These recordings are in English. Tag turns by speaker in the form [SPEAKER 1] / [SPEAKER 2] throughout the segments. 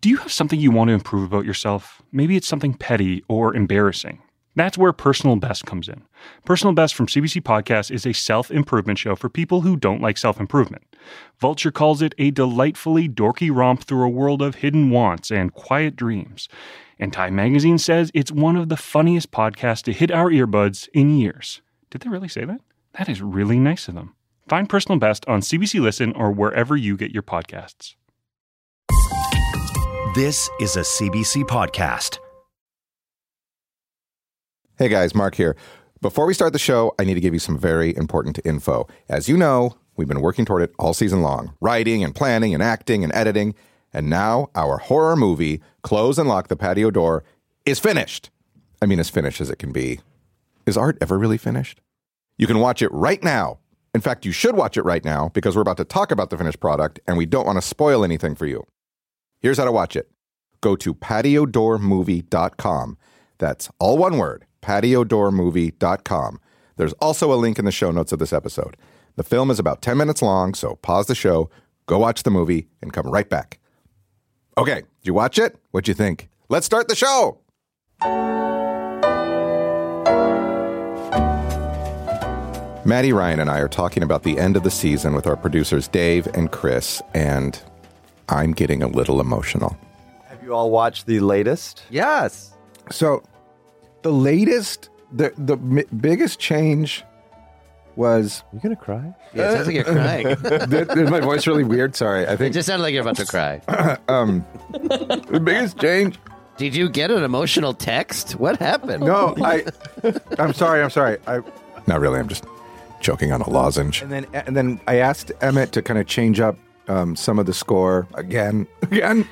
[SPEAKER 1] Do you have something you want to improve about yourself? Maybe it's something petty or embarrassing. That's where Personal Best comes in. Personal Best from CBC Podcast is a self improvement show for people who don't like self improvement. Vulture calls it a delightfully dorky romp through a world of hidden wants and quiet dreams. And Time Magazine says it's one of the funniest podcasts to hit our earbuds in years. Did they really say that? That is really nice of them. Find Personal Best on CBC Listen or wherever you get your podcasts.
[SPEAKER 2] This is a CBC podcast.
[SPEAKER 3] Hey guys, Mark here. Before we start the show, I need to give you some very important info. As you know, we've been working toward it all season long writing and planning and acting and editing. And now our horror movie, Close and Lock the Patio Door, is finished. I mean, as finished as it can be. Is art ever really finished? You can watch it right now. In fact, you should watch it right now because we're about to talk about the finished product and we don't want to spoil anything for you. Here's how to watch it go to patiodoormovie.com. That's all one word patiodoormovie.com. There's also a link in the show notes of this episode. The film is about 10 minutes long, so pause the show, go watch the movie, and come right back. Okay, did you watch it? What'd you think? Let's start the show! Maddy Ryan and I are talking about the end of the season with our producers Dave and Chris, and I'm getting a little emotional.
[SPEAKER 4] Have you all watched the latest?
[SPEAKER 5] Yes.
[SPEAKER 3] So, the latest, the the m- biggest change was.
[SPEAKER 4] Are You gonna cry?
[SPEAKER 5] Yeah, it sounds like you're crying.
[SPEAKER 3] Did, is my voice really weird? Sorry, I
[SPEAKER 5] It
[SPEAKER 3] think
[SPEAKER 5] just sounded like you're about to cry.
[SPEAKER 3] Um, the biggest change.
[SPEAKER 5] Did you get an emotional text? What happened?
[SPEAKER 3] No, I. I'm sorry. I'm sorry. I. Not really. I'm just choking on a lozenge. And then, and then I asked Emmett to kind of change up um, some of the score again. Again.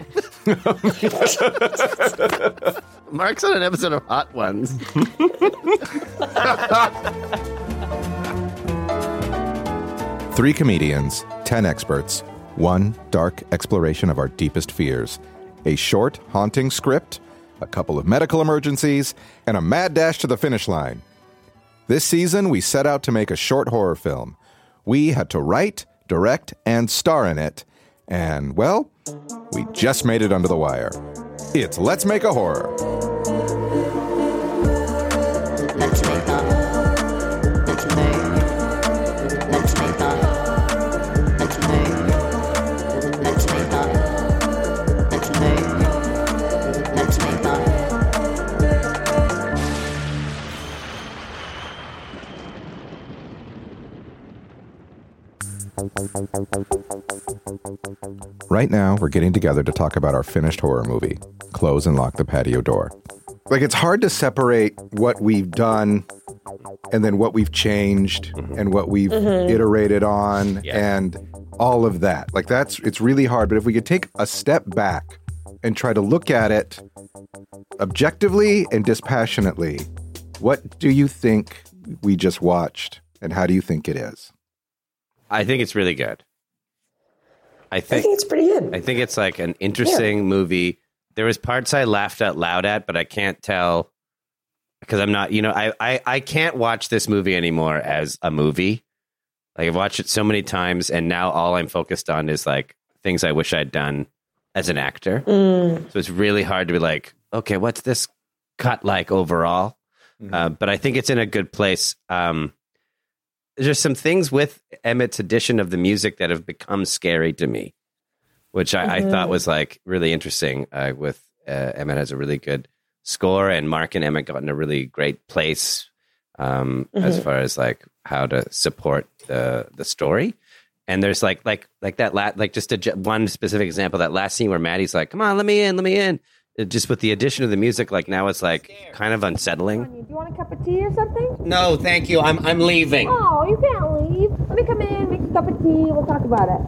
[SPEAKER 5] Mark's on an episode of Hot Ones.
[SPEAKER 3] Three comedians, ten experts, one dark exploration of our deepest fears, a short, haunting script, a couple of medical emergencies, and a mad dash to the finish line. This season, we set out to make a short horror film. We had to write, direct, and star in it. And, well, we just made it under the wire. It's Let's Make a Horror. Right now, we're getting together to talk about our finished horror movie, Close and Lock the Patio Door. Like, it's hard to separate what we've done and then what we've changed mm-hmm. and what we've mm-hmm. iterated on and all of that. Like, that's, it's really hard. But if we could take a step back and try to look at it objectively and dispassionately, what do you think we just watched and how do you think it is?
[SPEAKER 5] I think it's really good. I
[SPEAKER 6] I
[SPEAKER 5] think
[SPEAKER 6] think it's pretty good.
[SPEAKER 5] I think it's like an interesting movie. There was parts I laughed out loud at, but I can't tell because I'm not, you know, I, I I can't watch this movie anymore as a movie. Like I've watched it so many times, and now all I'm focused on is like things I wish I'd done as an actor.
[SPEAKER 6] Mm.
[SPEAKER 5] So it's really hard to be like, okay, what's this cut like overall? Uh, but I think it's in a good place. Um, there's some things with Emmett's edition of the music that have become scary to me, which I, I thought was like really interesting. Uh, with uh, Emmett has a really good score, and Mark and Emmett got in a really great place um, as far as like how to support the the story. And there's like like like that la- like just a, one specific example that last scene where Maddy's like, "Come on, let me in, let me in." It just with the addition of the music, like now it's like kind of unsettling.
[SPEAKER 7] Do you want a cup of tea or something?
[SPEAKER 5] No, thank you. I'm I'm leaving.
[SPEAKER 7] Oh, you can't leave. Let me come in, make a cup of tea, we'll talk about it.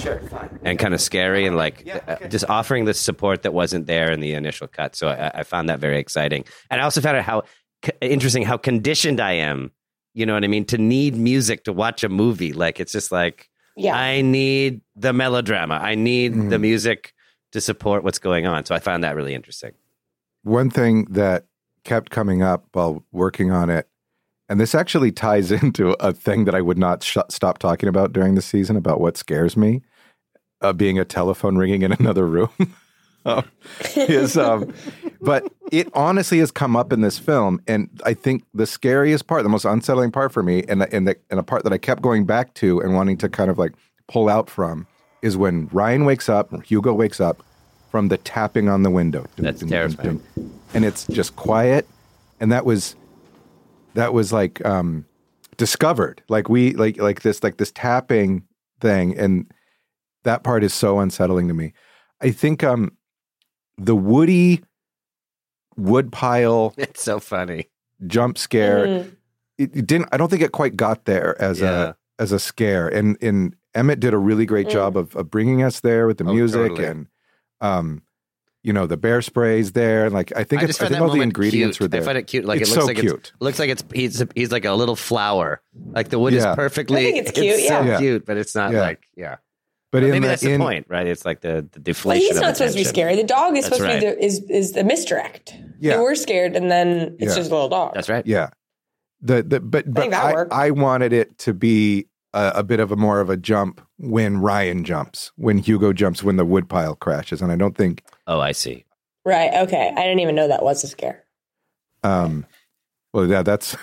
[SPEAKER 5] Sure, fine. And kind of scary and like uh, just offering the support that wasn't there in the initial cut. So I, I found that very exciting. And I also found it how interesting how conditioned I am. You know what I mean? To need music to watch a movie. Like it's just like
[SPEAKER 6] Yeah.
[SPEAKER 5] I need the melodrama. I need the music to support what's going on. So I found that really interesting.
[SPEAKER 3] One thing that kept coming up while working on it and this actually ties into a thing that I would not sh- stop talking about during the season about what scares me, uh, being a telephone ringing in another room. um, is, um, but it honestly has come up in this film, and I think the scariest part, the most unsettling part for me, and and the, and a part that I kept going back to and wanting to kind of like pull out from, is when Ryan wakes up, Hugo wakes up from the tapping on the window.
[SPEAKER 5] That's
[SPEAKER 3] dun,
[SPEAKER 5] terrifying.
[SPEAKER 3] and it's just quiet, and that was that was like um discovered like we like like this like this tapping thing and that part is so unsettling to me i think um the woody woodpile
[SPEAKER 5] It's so funny.
[SPEAKER 3] jump scare
[SPEAKER 7] Mhm.
[SPEAKER 3] it, it didn't i don't think it quite got there as
[SPEAKER 5] Yeah.
[SPEAKER 3] a as a scare and and emmett did a really great
[SPEAKER 7] Mm.
[SPEAKER 3] job of, of bringing us there with the
[SPEAKER 5] Oh,
[SPEAKER 3] music
[SPEAKER 5] totally.
[SPEAKER 3] and um you know the bear sprays there and like i think
[SPEAKER 5] I
[SPEAKER 3] it's i
[SPEAKER 5] find
[SPEAKER 3] think all the ingredients
[SPEAKER 5] cute.
[SPEAKER 3] were there
[SPEAKER 5] I find it cute. Like
[SPEAKER 3] It's
[SPEAKER 5] it looks
[SPEAKER 3] so
[SPEAKER 5] like
[SPEAKER 3] cute.
[SPEAKER 5] it's looks like it's he's he's like a little flower. Like the wood
[SPEAKER 3] Yeah.
[SPEAKER 5] is perfectly.
[SPEAKER 7] I think it's cute,
[SPEAKER 5] so
[SPEAKER 7] yeah.
[SPEAKER 3] Yeah.
[SPEAKER 5] cute, but it's not
[SPEAKER 3] Yeah.
[SPEAKER 5] like yeah.
[SPEAKER 3] But in
[SPEAKER 5] maybe
[SPEAKER 3] the,
[SPEAKER 5] that's the point, right? It's like the the
[SPEAKER 7] But
[SPEAKER 5] deflation.
[SPEAKER 7] he's
[SPEAKER 5] of
[SPEAKER 7] not supposed to be scary. The dog is
[SPEAKER 5] That's
[SPEAKER 7] supposed to be the, is is the misdirect.
[SPEAKER 3] Yeah.
[SPEAKER 7] They were scared, and then it's
[SPEAKER 3] Yeah.
[SPEAKER 7] just a little dog.
[SPEAKER 5] That's right.
[SPEAKER 3] Yeah. The the but but
[SPEAKER 7] think
[SPEAKER 3] I. I wanted it to be a, a bit of a more of a jump when Ryan jumps, when Hugo jumps, when the woodpile crashes, and I don't think
[SPEAKER 5] Oh, I see.
[SPEAKER 7] Right. Okay. I didn't even know that was a scare.
[SPEAKER 3] um well yeah that's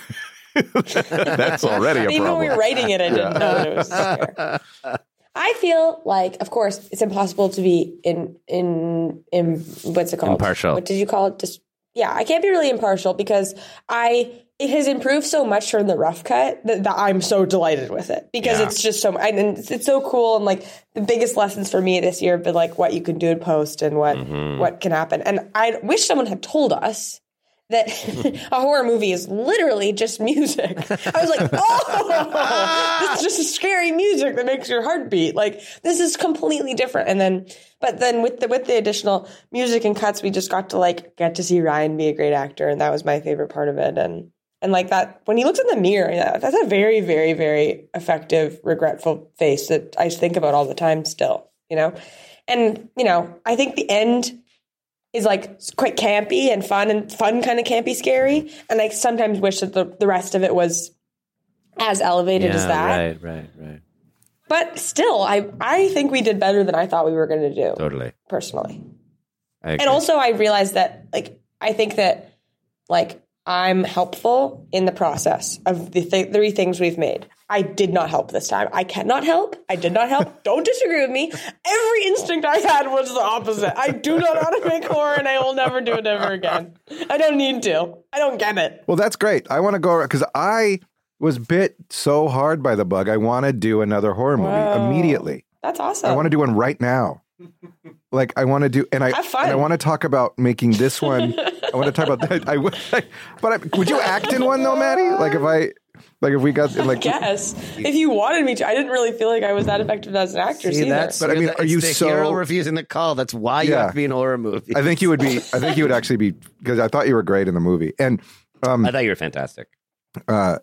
[SPEAKER 3] that's already a
[SPEAKER 7] Even when we were writing it, I didn't know that it was a scare. I feel like, of course, it's impossible to be in in in what's it called?
[SPEAKER 5] Impartial.
[SPEAKER 7] What did you call it? Just yeah, I can't be really impartial because I it has improved so much from the rough cut that, that I'm so delighted with it because
[SPEAKER 5] Yeah.
[SPEAKER 7] it's just so and it's, it's so cool and like the biggest lessons for me this year have been like what you can do in post and what
[SPEAKER 5] Mm-hmm.
[SPEAKER 7] what can happen and I wish someone had told us that a horror movie is literally just music. I was like, oh, this is just scary music that makes your heart beat. Like this is completely different. And then, but then with the with the additional music and cuts, we just got to like get to see Ryan be a great actor, and that was my favorite part of it. And and like that when he looks in the mirror, yeah, that's a very very very effective regretful face that I think about all the time still. You know, and you know, I think the end is like quite campy and fun and fun kind of campy scary. And i sometimes wish that the, the rest of it was as elevated as that.
[SPEAKER 5] right, right, right.
[SPEAKER 7] but still i i think we did better than i thought we were going to do.
[SPEAKER 5] Totally.
[SPEAKER 7] personally. And also i realized that like i think that like i'm helpful in the process of the th- three things we've made i did not help this time i cannot help i did not help don't disagree with me every instinct i had was the opposite i do not want to make horror and i will never do it ever again i don't need to i don't get it
[SPEAKER 3] Well, that's great. I want to go because I was bit so hard by the bug. I want to do another horror movie
[SPEAKER 7] Wow.
[SPEAKER 3] immediately.
[SPEAKER 7] that's awesome
[SPEAKER 3] I want to do one right now. Like I want to do, and I
[SPEAKER 7] Have fun.
[SPEAKER 3] and I want to talk about making this one. I want to talk about that. I, would- but I, would you act in one though, Maddy? Like if I, like if we got like,
[SPEAKER 7] Yes. If you wanted me to, I didn't really feel like I was that effective as an actress
[SPEAKER 5] See,
[SPEAKER 7] either.
[SPEAKER 5] that's
[SPEAKER 3] But I mean,
[SPEAKER 5] it's
[SPEAKER 3] are you
[SPEAKER 5] the
[SPEAKER 3] so-
[SPEAKER 5] hero refusing the call? That's why you
[SPEAKER 3] Yeah.
[SPEAKER 5] have to be in horror movie.
[SPEAKER 3] I think you would be. I think you would actually be because I thought you were great in the movie. And um,
[SPEAKER 5] I thought you were fantastic.
[SPEAKER 3] uh,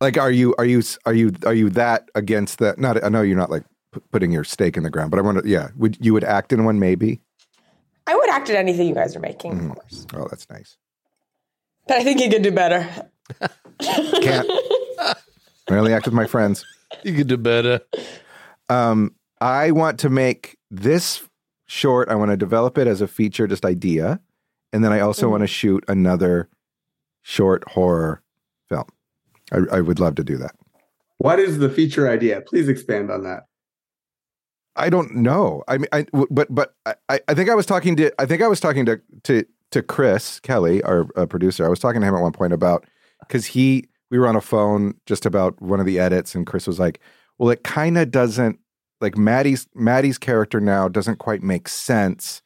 [SPEAKER 3] like, are you are you are you are you that against that? Not. I know you're not like p- putting your stake in the ground, but I wonder. Yeah, would you would act in one maybe?
[SPEAKER 7] I would act in anything you guys are making,
[SPEAKER 3] Mm-hmm.
[SPEAKER 7] of course.
[SPEAKER 3] Oh, that's nice.
[SPEAKER 7] But I think you could do better.
[SPEAKER 3] Can't. I only act with my friends.
[SPEAKER 5] You could do better.
[SPEAKER 3] Um, I want to make this short. I want to develop it as a feature, just idea, and then I also want to shoot another short horror film. I, I would love to do that.
[SPEAKER 6] What is the feature idea? Please expand on that.
[SPEAKER 3] I don't know. I mean, I, w- but but I, I think I was talking to I think I was talking to to to Chris Kelly, our uh, producer. I was talking to him at one point about because he we were on a phone just about one of the edits, and Chris was like, "Well, it kind of doesn't like Maddy's Maddy's character now doesn't quite make sense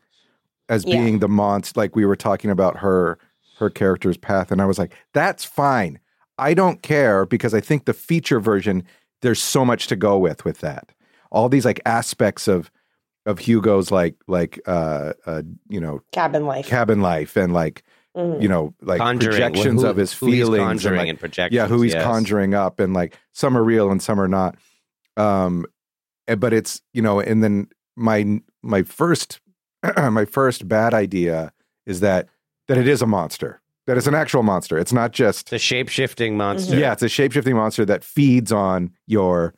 [SPEAKER 3] as
[SPEAKER 7] Yeah.
[SPEAKER 3] being the monster. Like we were talking about her her character's path, and I was like, that's fine. I don't care because I think the feature version there's so much to go with with that. All these like aspects of of Hugo's like like uh uh you know
[SPEAKER 7] Cabin life.
[SPEAKER 3] cabin life and like
[SPEAKER 7] Mhm.
[SPEAKER 3] you know like
[SPEAKER 5] Conjuring.
[SPEAKER 3] projections
[SPEAKER 5] Who-
[SPEAKER 3] of his
[SPEAKER 5] who he's
[SPEAKER 3] feelings and, like,
[SPEAKER 5] and projections.
[SPEAKER 3] yeah who he's
[SPEAKER 5] yes.
[SPEAKER 3] conjuring up and like some are real and some are not um eh, but it's you know and then my my first my first bad idea is that that it is a monster That it's an actual monster. It's not just
[SPEAKER 5] The shape shifting monster.
[SPEAKER 3] yeah, it's a shape-shifting monster that feeds on your,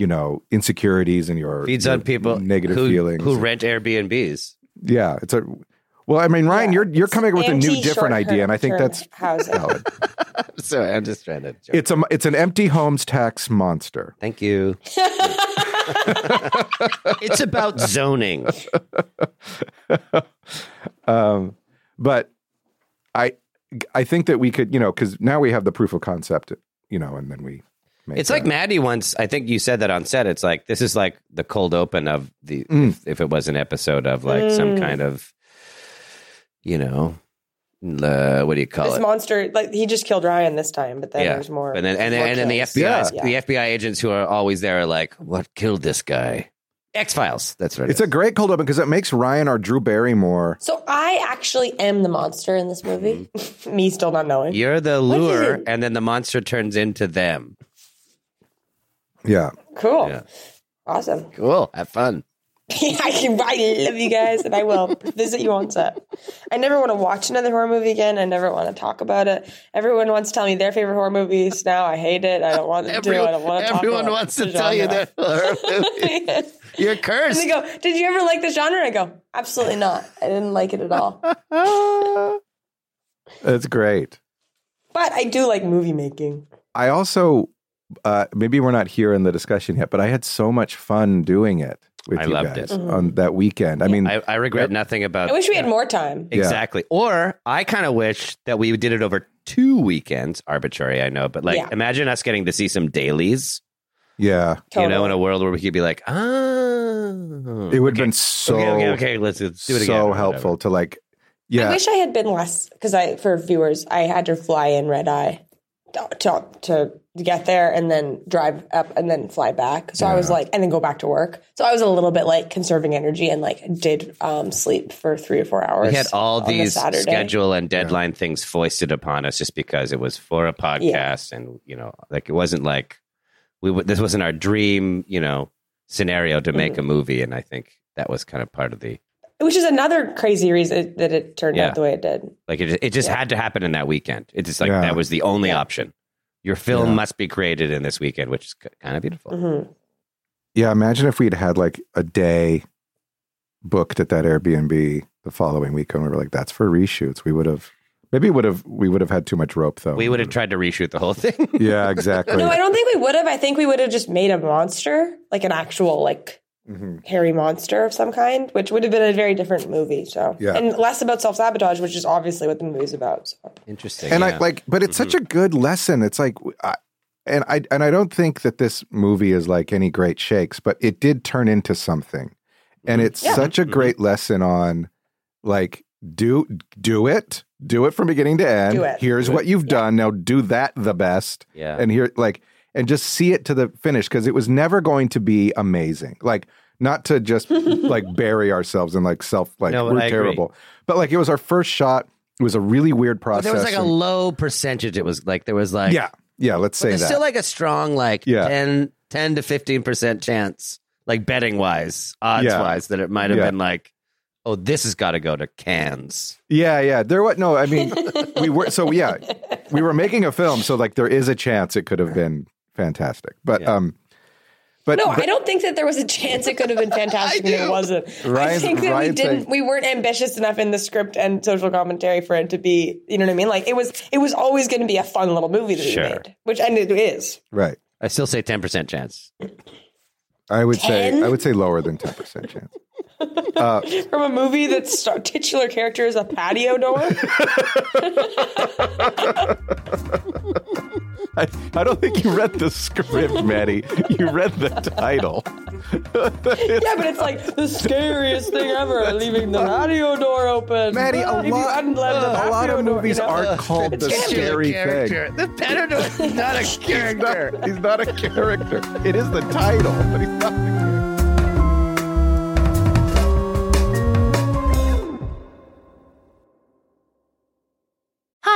[SPEAKER 3] you know, insecurities and your
[SPEAKER 5] Feeds
[SPEAKER 3] your
[SPEAKER 5] on people
[SPEAKER 3] negative
[SPEAKER 5] who,
[SPEAKER 3] feelings.
[SPEAKER 5] who rent Airbnbs.
[SPEAKER 3] yeah, it's a. Well, I mean, Ryan,
[SPEAKER 7] Yeah,
[SPEAKER 3] you're you're coming up with a new, different idea, and I think that's
[SPEAKER 7] housing.
[SPEAKER 3] valid.
[SPEAKER 5] Sorry, I'm just trying to. Joke.
[SPEAKER 3] It's a it's an empty homes tax monster.
[SPEAKER 5] Thank you. it's about zoning.
[SPEAKER 3] Um, but I I think that we could, you know, because now we have the proof of concept, you know, and then we. Make
[SPEAKER 5] It's like
[SPEAKER 3] that.
[SPEAKER 5] Maddy once. I think you said that on set. It's like this is like the cold open of the
[SPEAKER 3] Mm.
[SPEAKER 5] if, if it was an episode of like some
[SPEAKER 7] Mm.
[SPEAKER 5] kind of, you know, uh, what do you call
[SPEAKER 7] This
[SPEAKER 5] it?
[SPEAKER 7] This monster, like he just killed Ryan this time, but then
[SPEAKER 5] yeah,
[SPEAKER 7] there's more.
[SPEAKER 5] But then and
[SPEAKER 7] more
[SPEAKER 5] and then the. FBI
[SPEAKER 7] Yeah.
[SPEAKER 5] the FBI agents who are always there are like, what killed this guy? X Files. That's right.
[SPEAKER 3] It's a great cold open because it makes Ryan our Drew Barrymore.
[SPEAKER 7] So I actually am the monster in this movie.
[SPEAKER 5] Mm-hmm.
[SPEAKER 7] Me still not knowing.
[SPEAKER 5] You're the lure, and then the monster turns into them.
[SPEAKER 3] Yeah,
[SPEAKER 7] Cool.
[SPEAKER 5] Yeah.
[SPEAKER 7] Awesome.
[SPEAKER 5] Cool. Have fun.
[SPEAKER 7] I, can, I love you guys, and I will visit you on set. I never want to watch another horror movie again. I never want to talk about it. Everyone wants to tell me their favorite horror movies. Now I hate it. I don't want to do. It. I don't want to talk
[SPEAKER 5] everyone
[SPEAKER 7] about
[SPEAKER 5] wants to
[SPEAKER 7] the
[SPEAKER 5] tell you
[SPEAKER 7] genre.
[SPEAKER 5] that horror movie. You're
[SPEAKER 7] And
[SPEAKER 5] cursed.
[SPEAKER 7] they go, "Did you ever like the genre?" I go, "Absolutely not. I didn't like it at all."
[SPEAKER 3] That's great.
[SPEAKER 7] But I do like movie making.
[SPEAKER 3] I also uh, maybe we're not here in the discussion yet, but I had so much fun doing it with
[SPEAKER 5] I
[SPEAKER 3] you
[SPEAKER 5] loved
[SPEAKER 3] guys
[SPEAKER 5] it.
[SPEAKER 3] on that weekend. I mean,
[SPEAKER 5] I, I regret nothing about.
[SPEAKER 7] I wish we had more time.
[SPEAKER 5] Exactly. Or I kind of wish that we did it over two weekends. Arbitrary, I know, but like
[SPEAKER 7] Yeah.
[SPEAKER 5] imagine us getting to see some dailies.
[SPEAKER 3] yeah,
[SPEAKER 5] You know, in a world where we could be like, oh,
[SPEAKER 3] it would
[SPEAKER 5] okay.
[SPEAKER 3] have been so
[SPEAKER 5] okay, okay, okay. Let's, let's do it again.
[SPEAKER 3] so
[SPEAKER 5] or
[SPEAKER 3] helpful to like. Yeah.
[SPEAKER 7] I wish I had been less because I, for viewers, I had to fly in red eye to, to get there and then drive up and then fly back. So I was like, and then go back to work. So I was a little bit like conserving energy and like did um, sleep for three or four hours.
[SPEAKER 5] We had all
[SPEAKER 7] on the
[SPEAKER 5] these
[SPEAKER 7] Saturday.
[SPEAKER 5] schedule and deadline things foisted upon us just because it was for a podcast, and you know, like it wasn't like we. w- This wasn't our dream, you know, scenario to make
[SPEAKER 7] Mm-hmm.
[SPEAKER 5] a movie, and I think that was kind of part of the
[SPEAKER 7] which is another crazy reason that it turned
[SPEAKER 5] Yeah.
[SPEAKER 7] out the way it did.
[SPEAKER 5] like. It, it just
[SPEAKER 7] Yeah.
[SPEAKER 5] had to happen in that weekend. It's just like
[SPEAKER 3] Yeah.
[SPEAKER 5] that was the only
[SPEAKER 7] Yeah.
[SPEAKER 5] option. Your film
[SPEAKER 3] Yeah.
[SPEAKER 5] must be created in this weekend, which is kind of beautiful.
[SPEAKER 7] Mhm.
[SPEAKER 3] yeah. Imagine if we'd had like a day booked at that Airbnb the following week, and we were like, "That's for reshoots." We would have maybe would have we would have had too much rope though.
[SPEAKER 5] We would have tried to reshoot the whole thing.
[SPEAKER 3] Yeah, exactly.
[SPEAKER 7] No, I don't think we would have. I think we would have just made a monster, like an actual like
[SPEAKER 3] Mhm.
[SPEAKER 7] hairy monster of some kind, which would have been a very different movie. So,
[SPEAKER 3] Yeah.
[SPEAKER 7] and less about self sabotage, which is obviously what the movie's about. So.
[SPEAKER 5] Interesting.
[SPEAKER 3] and
[SPEAKER 5] yeah. Mm-hmm.
[SPEAKER 3] I like, but it's such a good lesson. It's like, I, and I and I don't think that this movie is like any great shakes, but it did turn into something, and it's
[SPEAKER 7] Yeah.
[SPEAKER 3] such a great lesson on like do do it, do it from beginning to end.
[SPEAKER 7] Do it.
[SPEAKER 3] Here's what you've done. Now do that the best,
[SPEAKER 5] yeah.
[SPEAKER 3] and here like and just see it to the finish because it was never going to be amazing. Like not to just like bury ourselves in like self like
[SPEAKER 5] No,
[SPEAKER 3] we're
[SPEAKER 5] I agree.
[SPEAKER 3] terrible, but like it was our first shot. It was a really weird
[SPEAKER 5] But
[SPEAKER 3] process.
[SPEAKER 5] there was like a low percentage. It was like there was like
[SPEAKER 3] yeah, yeah. Let's say
[SPEAKER 5] there's
[SPEAKER 3] that.
[SPEAKER 5] still like a strong like
[SPEAKER 3] Yeah.
[SPEAKER 5] 10, 10 to 15% chance, like betting wise, odds
[SPEAKER 3] Yeah.
[SPEAKER 5] wise, that it might have
[SPEAKER 3] Yeah.
[SPEAKER 5] been like, oh, this has got to go to Cannes.
[SPEAKER 3] yeah, yeah. There was no. I mean, we were so yeah. We were making a film, so like there is a chance it could have been fantastic. But
[SPEAKER 5] Yeah.
[SPEAKER 3] um, but,
[SPEAKER 7] No,
[SPEAKER 3] but
[SPEAKER 7] I don't think that there was a chance it could have been fantastic and it wasn't. I think that we didn't.
[SPEAKER 3] saying-
[SPEAKER 7] we weren't ambitious enough in the script and social commentary for it to be. You know what I mean? Like it was. It was always going to be a fun little movie that
[SPEAKER 5] Sure.
[SPEAKER 7] we made, which and it is.
[SPEAKER 3] right.
[SPEAKER 5] I still say 10% chance.
[SPEAKER 3] I would say I would say lower than ten percent chance. Uh,
[SPEAKER 7] From a movie that's star- titular character is a patio door.
[SPEAKER 3] I, I don't think you read the script, Maddy. You read the title.
[SPEAKER 7] Yeah, but it's like the scariest thing ever, leaving the patio door open.
[SPEAKER 3] Maddy, a
[SPEAKER 7] If you
[SPEAKER 3] lot,
[SPEAKER 7] hadn't left the
[SPEAKER 3] a lot
[SPEAKER 7] patio
[SPEAKER 3] of
[SPEAKER 7] door,
[SPEAKER 3] movies
[SPEAKER 7] you know?
[SPEAKER 3] are called the scary thing.
[SPEAKER 5] The patio is not a
[SPEAKER 3] He's not, he's not a character. It is the title, but he's not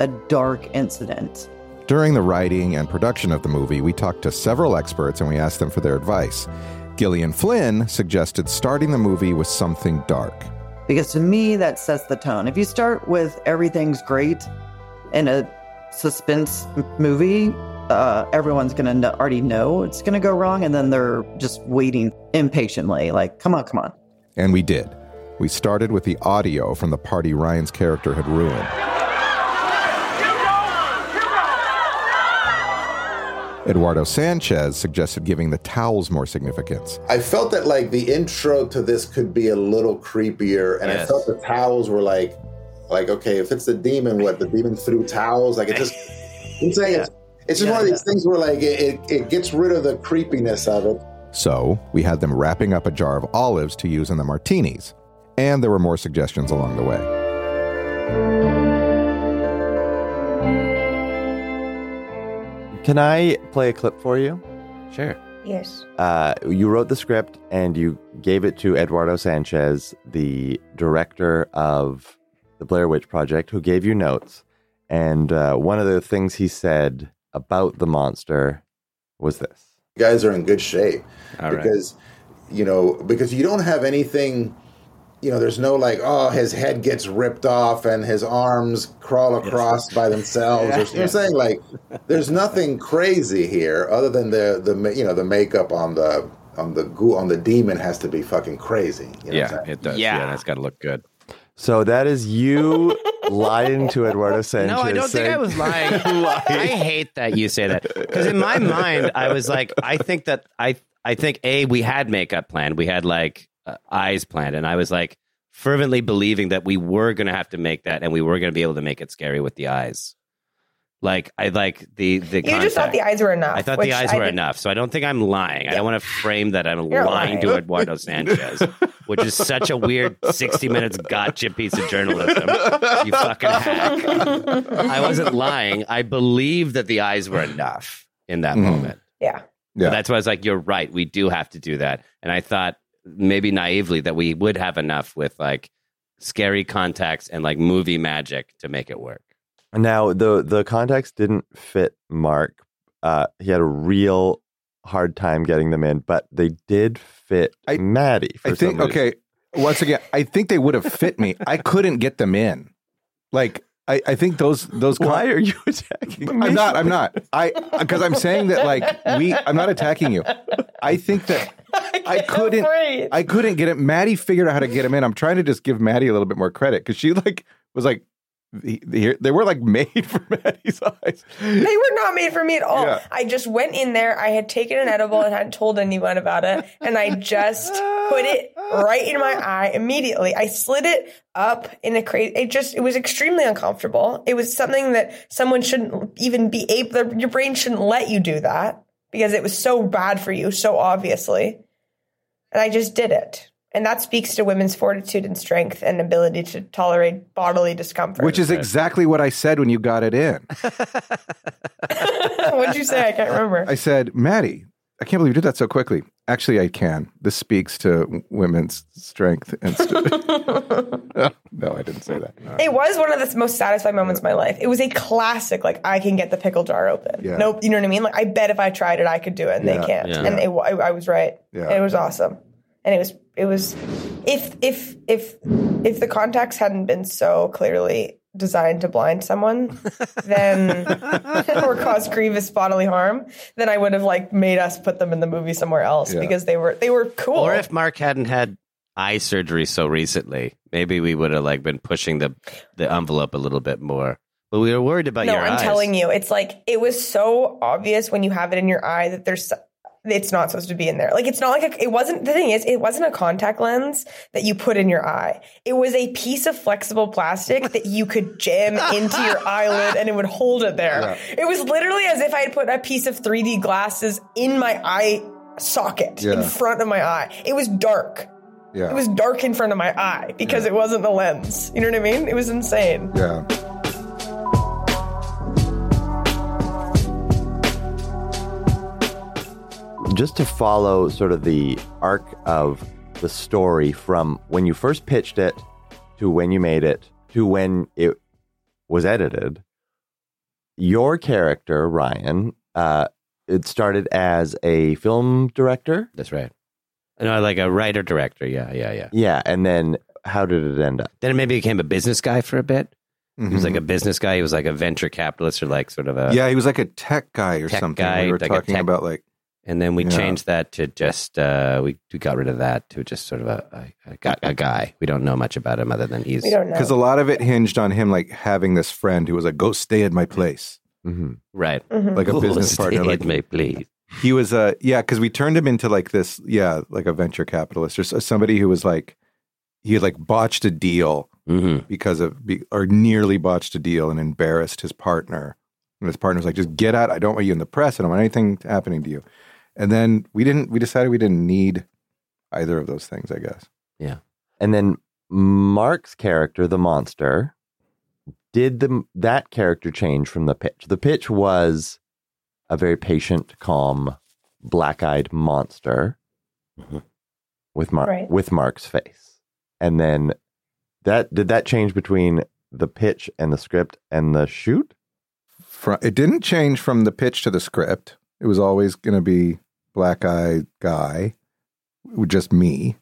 [SPEAKER 8] a dark incident.
[SPEAKER 3] During the writing and production of the movie, we talked to several experts and we asked them for their advice. Gillian Flynn suggested starting the movie with something dark.
[SPEAKER 8] Because to me, that sets the tone. If you start with everything's great in a suspense movie, uh, everyone's going to already know it's going to go wrong. And then they're just waiting impatiently, like, come on, come on.
[SPEAKER 3] And we did. We started with the audio from the party Ryan's character had ruined. Eduardo Sanchez suggested giving the towels more significance.
[SPEAKER 9] I felt that like the intro to this could be a little creepier, and I felt the towels were like, like okay, if it's the demon, what the demon threw towels? Like it just, I'm saying it's, it's just
[SPEAKER 8] Yeah,
[SPEAKER 9] one of these
[SPEAKER 8] yeah.
[SPEAKER 9] things where like it, it, it gets rid of the creepiness of it.
[SPEAKER 3] So we had them wrapping up a jar of olives to use in the martinis. And there were more suggestions along the way.
[SPEAKER 4] Can I play a clip for you?
[SPEAKER 5] Sure.
[SPEAKER 7] Yes.
[SPEAKER 4] Uh, you wrote the script and you gave it to Eduardo Sanchez, the director of the Blair Witch Project, who gave you notes. And uh, one of the things he said about the monster was this.
[SPEAKER 9] You guys are in good shape
[SPEAKER 5] All right.
[SPEAKER 9] because you know because you don't have anything. You know, there's no like, oh, his head gets ripped off and his arms crawl across by themselves. Or, you know I'm saying? Like, there's nothing crazy here other than the the you know the makeup on the on the goo on the demon has to be fucking crazy. You know
[SPEAKER 5] Yeah, it does.
[SPEAKER 8] Yeah.
[SPEAKER 5] Yeah, that's got to look good.
[SPEAKER 4] So that is you lying to Eduardo Sanchez.
[SPEAKER 5] No, I don't think I
[SPEAKER 4] saying-
[SPEAKER 5] was lying. I hate that you say that because in my mind, I was like, I think that I, I think a we had makeup planned, we had like uh, eyes planned, and I was like fervently believing that we were going to have to make that, and we were going to be able to make it scary with the eyes. Like I like the the.
[SPEAKER 7] You just thought the eyes were enough.
[SPEAKER 5] I thought the eyes
[SPEAKER 7] I
[SPEAKER 5] were
[SPEAKER 7] did-
[SPEAKER 5] enough, so I don't think I'm lying. I don't want to frame that I'm
[SPEAKER 7] You're
[SPEAKER 5] lying to. Eduardo Sanchez, which is such a weird 60 minutes gotcha piece of journalism. You fucking hack. I wasn't lying. I believed that the eyes were enough in that
[SPEAKER 3] Mhm.
[SPEAKER 5] moment.
[SPEAKER 7] Yeah.
[SPEAKER 3] Yeah.
[SPEAKER 5] So that's why I was like, you're right. We do have to do that. And I thought maybe naively that we would have enough with like scary contacts and like movie magic to make it work.
[SPEAKER 4] Now the the contacts didn't fit Mark. Uh, he had a real hard time getting them in, but they did fit
[SPEAKER 3] I-
[SPEAKER 4] Maddy. For
[SPEAKER 3] I think,
[SPEAKER 4] some
[SPEAKER 3] okay, once again, I think they would have fit me. I couldn't get them in. Like, I, I think those, those, con-
[SPEAKER 4] Why are you attacking? Me?
[SPEAKER 3] I'm not. I'm not. I because I'm saying that like we. I'm not attacking you. I think that I
[SPEAKER 7] can't
[SPEAKER 3] couldn't.
[SPEAKER 7] breathe.
[SPEAKER 3] I couldn't get it. Maddy figured out how to get him in. I'm trying to just give Maddy a little bit more credit because she like was like the- the- they were like made for Maddy's eyes.
[SPEAKER 7] They were not made for me at all.
[SPEAKER 3] Yeah.
[SPEAKER 7] I just went in there. I had taken an edible and hadn't told anyone about it. And I just put it right in my eye immediately. I slid it up in a crazy, it just, it was extremely uncomfortable. It was something that someone shouldn't even be able, your brain shouldn't let you do that because it was so bad for you, so obviously. And I just did it. And that speaks to women's fortitude and strength and ability to tolerate bodily discomfort.
[SPEAKER 3] Which is exactly what I said when you got it in.
[SPEAKER 7] What'd you say? I can't remember.
[SPEAKER 3] I said, Maddy, I can't believe you did that so quickly. Actually, I can. This speaks to women's strength and. St- no, I didn't say that.
[SPEAKER 7] It was one of the most satisfying moments of my life. It was a classic, like I can get the pickle jar open.
[SPEAKER 3] Yeah.
[SPEAKER 7] Nope, you know what I mean? Like I bet if I tried it, I could do it, and
[SPEAKER 3] Yeah.
[SPEAKER 7] they can't.
[SPEAKER 5] Yeah.
[SPEAKER 7] And it, I, I was right.
[SPEAKER 3] Yeah.
[SPEAKER 7] And it was awesome, and it was it was if if if if the contacts hadn't been so clearly designed to blind someone, then or cause grievous bodily harm, then I would have like made us put them in the movie somewhere else
[SPEAKER 3] Yeah.
[SPEAKER 7] because they were they were cool.
[SPEAKER 5] Or if Mark hadn't had eye surgery so recently, maybe we would have like been pushing the the envelope a little bit more. But we were worried about
[SPEAKER 7] no,
[SPEAKER 5] your
[SPEAKER 7] I'm
[SPEAKER 5] eyes.
[SPEAKER 7] telling you, it's like it was so obvious when you have it in your eye that there's it's not supposed to be in there. Like it's not like a, it wasn't. The thing is, it wasn't a contact lens that you put in your eye. It was a piece of flexible plastic that you could jam into your eyelid and it would hold it there. It was literally as if I had put a piece of 3D glasses in my eye socket in front of my eye. It was dark.
[SPEAKER 3] Yeah.
[SPEAKER 7] It was dark in front of my eye because it wasn't the lens. You know what I mean? It was insane.
[SPEAKER 3] Yeah.
[SPEAKER 4] Just to follow sort of the arc of the story from when you first pitched it to when you made it to when it was edited your character ryan uh, it started as a film director
[SPEAKER 5] That's right. No, like a writer director. Yeah, yeah, yeah.
[SPEAKER 4] yeah and then how did it end up
[SPEAKER 5] Then it maybe became a business guy for a bit. He was like a business guy. He was like a venture capitalist or like sort of a
[SPEAKER 3] yeah, he was like a tech guy or
[SPEAKER 5] tech
[SPEAKER 3] something.
[SPEAKER 5] guy,
[SPEAKER 3] we were
[SPEAKER 5] like
[SPEAKER 3] talking
[SPEAKER 5] tech-
[SPEAKER 3] about like
[SPEAKER 5] And then we
[SPEAKER 3] Yeah.
[SPEAKER 5] changed that to just uh, we we got rid of that to just sort of a a, a, guy- a guy. We don't know much about him other than he's
[SPEAKER 7] We don't know.
[SPEAKER 3] because a lot of it hinged on him like having this friend who was like, "Go stay at my place,"
[SPEAKER 4] mm-hmm.
[SPEAKER 5] right.
[SPEAKER 7] Mhm.
[SPEAKER 3] like a
[SPEAKER 5] Cool,
[SPEAKER 3] business partner.
[SPEAKER 5] stay
[SPEAKER 3] Like
[SPEAKER 5] at me, please.
[SPEAKER 3] he was a yeah, because we turned him into like this yeah, like a venture capitalist or somebody who was like he had like botched a deal
[SPEAKER 5] hmm
[SPEAKER 3] because of or nearly botched a deal and embarrassed his partner. And his partner was like, "Just get out! I don't want you in the press. I don't want anything happening to you." And then we didn't. We decided we didn't need either of those things. I guess. Yeah.
[SPEAKER 4] And then mark's character the monster did the that character change from the pitch the pitch was a very patient calm black-eyed monster
[SPEAKER 5] Mhm.
[SPEAKER 4] with mark
[SPEAKER 7] Right.
[SPEAKER 4] with mark's face and then that did that change between the pitch and the script and the shoot
[SPEAKER 3] Fro- it didn't change from the pitch to the script. It was always going to be black eye guy, just me,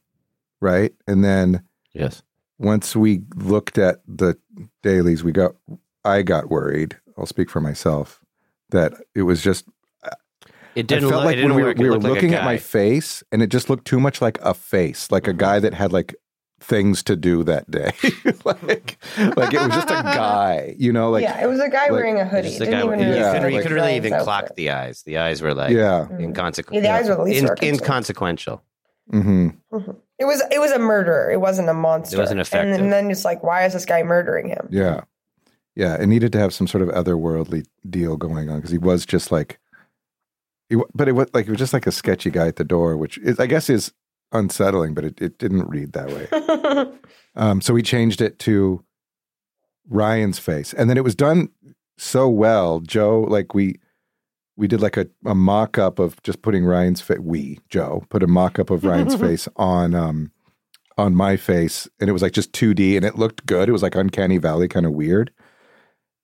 [SPEAKER 3] right? And then
[SPEAKER 5] Yes.
[SPEAKER 3] once we looked at the dailies, we got I got worried. I'll speak for myself that it was just
[SPEAKER 5] It didn't
[SPEAKER 3] I felt
[SPEAKER 5] look,
[SPEAKER 3] like
[SPEAKER 5] it didn't
[SPEAKER 3] when we were, we were
[SPEAKER 5] looked like
[SPEAKER 3] looking at my face, and it just looked too much like a face, like a mm-hmm. guy that had like things to do that day, like like it was just a guy, you know, like
[SPEAKER 7] yeah, it was a guy
[SPEAKER 3] like-
[SPEAKER 7] wearing a hoodie. Didn't
[SPEAKER 5] guy-
[SPEAKER 7] even
[SPEAKER 5] you,
[SPEAKER 7] really
[SPEAKER 3] Yeah,
[SPEAKER 5] couldn't, you
[SPEAKER 3] like-
[SPEAKER 5] couldn't really
[SPEAKER 7] Ryan's
[SPEAKER 5] even
[SPEAKER 7] outfit.
[SPEAKER 5] clock the eyes. The eyes were like
[SPEAKER 3] yeah,
[SPEAKER 5] inconsequential.
[SPEAKER 7] Yeah, the eyes were the least
[SPEAKER 5] In-
[SPEAKER 7] of our concern.
[SPEAKER 5] inconsequential.
[SPEAKER 3] hmm
[SPEAKER 7] It was it was a murderer. It wasn't a monster.
[SPEAKER 5] It wasn't
[SPEAKER 7] And,
[SPEAKER 5] effective.
[SPEAKER 7] and then it's like, why is this guy murdering him?
[SPEAKER 3] yeah, yeah. It needed to have some sort of otherworldly deal going on because he was just like, he, but it was like he was just like a sketchy guy at the door, which is, I guess is unsettling, but it, it didn't read that way. Um, so we changed it to Ryan's face, and then it was done so well. Joe, like we we did like a, a mock up of just putting Ryan's face. We Joe put a mock up of Ryan's face on um on my face, and it was like just two D, and it looked good. It was like uncanny valley, kind of weird.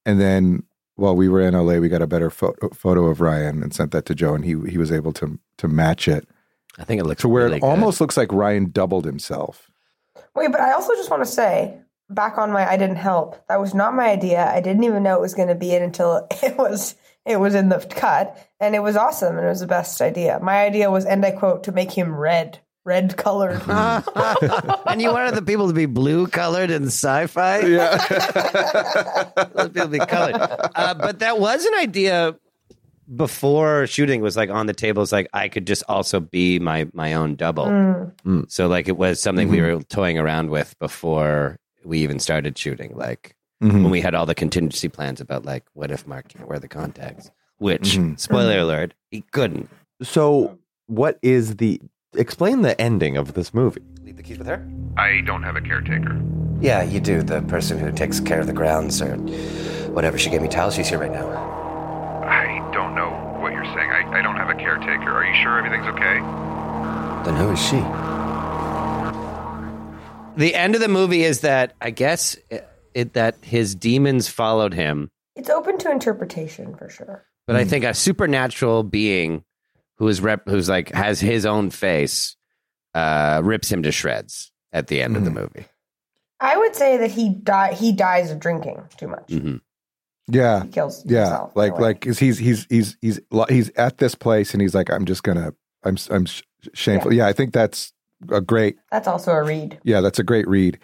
[SPEAKER 3] And then while we were in LA, we got a better photo, photo of Ryan and sent that to Joe, and he he was able to to match it
[SPEAKER 5] I think it looks
[SPEAKER 3] to where
[SPEAKER 5] really
[SPEAKER 3] it
[SPEAKER 5] good.
[SPEAKER 3] almost looks like Ryan doubled himself.
[SPEAKER 7] Wait, but I also just want to say, back on my I didn't help. That was not my idea. I didn't even know it was going to be it until it was it was in the cut, and it was awesome, and it was the best idea. My idea was, and I quote, to make him red, red colored.
[SPEAKER 5] and you wanted the people to be blue colored in sci-fi.
[SPEAKER 3] Yeah.
[SPEAKER 5] Let people be colored. Uh, but that was an idea before shooting was like on the table. It's like I could just also be my my own double.
[SPEAKER 7] Mm.
[SPEAKER 5] So like it was something we were toying around with before we even started shooting. Like
[SPEAKER 3] Mhm.
[SPEAKER 5] when we had all the contingency plans about like what if Mark can't wear the contacts? Which
[SPEAKER 3] Mhm.
[SPEAKER 5] spoiler alert, he couldn't.
[SPEAKER 4] so what is the explain the ending of this movie
[SPEAKER 10] Leave the keys with her?
[SPEAKER 11] I don't have a caretaker.
[SPEAKER 10] Yeah, you do. The person who takes care of the grounds or whatever. She gave me towels. She's here right now.
[SPEAKER 11] Sure everything's okay?
[SPEAKER 10] Then who is she?
[SPEAKER 5] The end of the movie is that I guess it, it, that his demons followed him,
[SPEAKER 7] it's open to interpretation for sure.
[SPEAKER 5] but I think a supernatural being who is rep, who's like has his own face uh, rips him to shreds at the end of the movie.
[SPEAKER 7] I would say that he die he dies of drinking too much.
[SPEAKER 5] hmm
[SPEAKER 3] Yeah.
[SPEAKER 7] He kills
[SPEAKER 3] Yeah.
[SPEAKER 7] himself.
[SPEAKER 3] Like
[SPEAKER 7] way.
[SPEAKER 3] he's he's he's he's he's at this place and he's like I'm just gonna I'm I'm sh- shameful. Yeah. I think that's a great
[SPEAKER 7] that's also a read.
[SPEAKER 3] yeah that's a great read.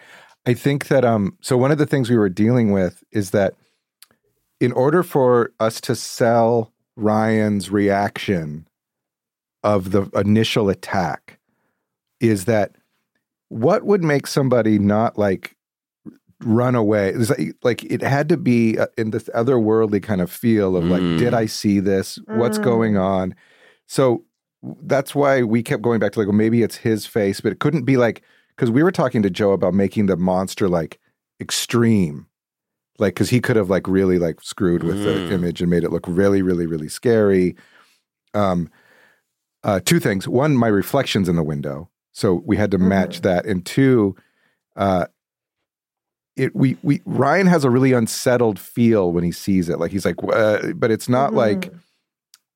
[SPEAKER 3] I think that um so one of the things we were dealing with is that in order for us to sell Ryan's reaction of the initial attack is that what would make somebody not like run away? It's like, like it had to be uh, in this otherworldly kind of feel of like,
[SPEAKER 5] Mm.
[SPEAKER 3] did I see this? What's
[SPEAKER 12] Mm.
[SPEAKER 3] going on? So that's why we kept going back to like, well, maybe it's his face, but it couldn't be like because we were talking to Joe about making the monster like extreme, like because he could have like really like screwed with
[SPEAKER 5] Mm.
[SPEAKER 3] the image and made it look really, really, really scary. Um, uh, two things: one, my reflections in the window, so we had to match that, and two, uh, it we we Ryan has a really unsettled feel when he sees it. Like he's like, uh, but it's not like